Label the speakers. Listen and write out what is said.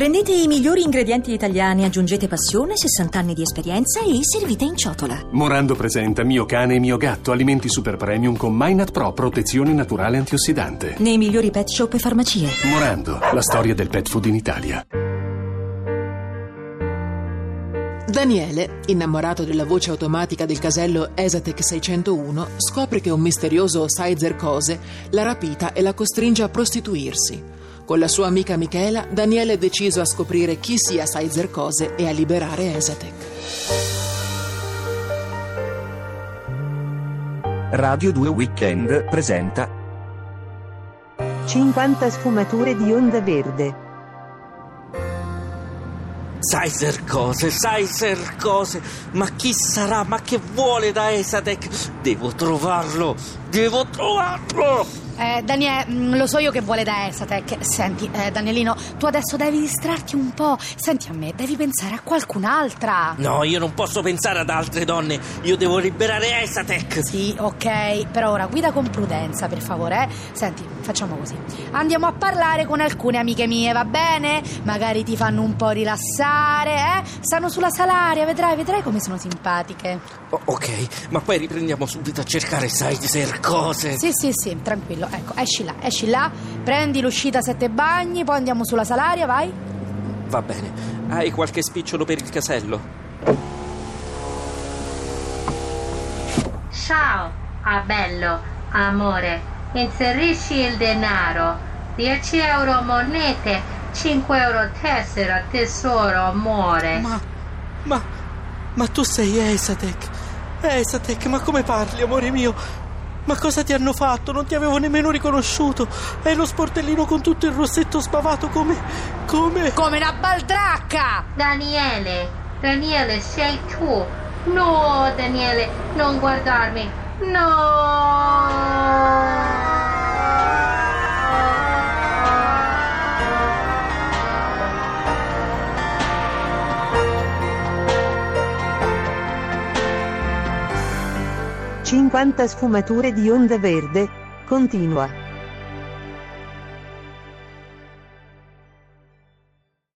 Speaker 1: Prendete i migliori ingredienti italiani, aggiungete passione, 60 anni di esperienza e servite in ciotola.
Speaker 2: Morando presenta Mio cane e mio gatto, alimenti super premium con Minat Pro, protezione naturale antiossidante.
Speaker 1: Nei migliori pet shop e farmacie.
Speaker 2: Morando, la storia del pet food in Italia.
Speaker 3: Daniele, innamorato della voce automatica del casello Esatec 601, scopre che un misterioso Sizer Cose l'ha rapita e la costringe a prostituirsi. Con la sua amica Michela, Daniele è deciso a scoprire chi sia Sizer Cose e a liberare Esatec.
Speaker 4: Radio 2 Weekend presenta
Speaker 5: 50 sfumature di onda verde.
Speaker 6: Sizer cose, Sizer cose, ma chi sarà? Ma che vuole da Esatec? Devo trovarlo, devo trovarlo!
Speaker 7: Eh, Daniele, mm, lo so io che vuole da Esatec. Senti, eh, Danielino, tu adesso devi distrarti un po'. Senti a me, devi pensare a qualcun'altra.
Speaker 6: No, io non posso pensare ad altre donne. Io devo liberare Esatec.
Speaker 7: Sì, ok, però ora guida con prudenza, per favore, eh. Senti, facciamo così. Andiamo a parlare con alcune amiche mie, va bene? Magari ti fanno un po' rilassare, eh? Stanno sulla salaria, vedrai, vedrai come sono simpatiche.
Speaker 6: O- ok, ma poi riprendiamo subito a cercare Sizer cose.
Speaker 7: Sì, sì, sì, tranquillo. Ecco, esci là, esci là, prendi l'uscita sette bagni, poi andiamo sulla salaria, vai.
Speaker 6: Va bene. Hai qualche spicciolo per il casello?
Speaker 8: Ciao, ah bello, amore, inserisci il denaro, 10 euro monete, 5 euro tessera, tesoro, amore.
Speaker 6: Ma, ma, ma tu sei Esatec. Esatec, ma come parli, amore mio? Ma cosa ti hanno fatto? Non ti avevo nemmeno riconosciuto. È lo sportellino con tutto il rossetto sbavato come. come.
Speaker 7: Come una baldracca!
Speaker 8: Daniele, Daniele, sei tu. No, Daniele, non guardarmi. No.
Speaker 5: 50 sfumature di onda verde. Continua.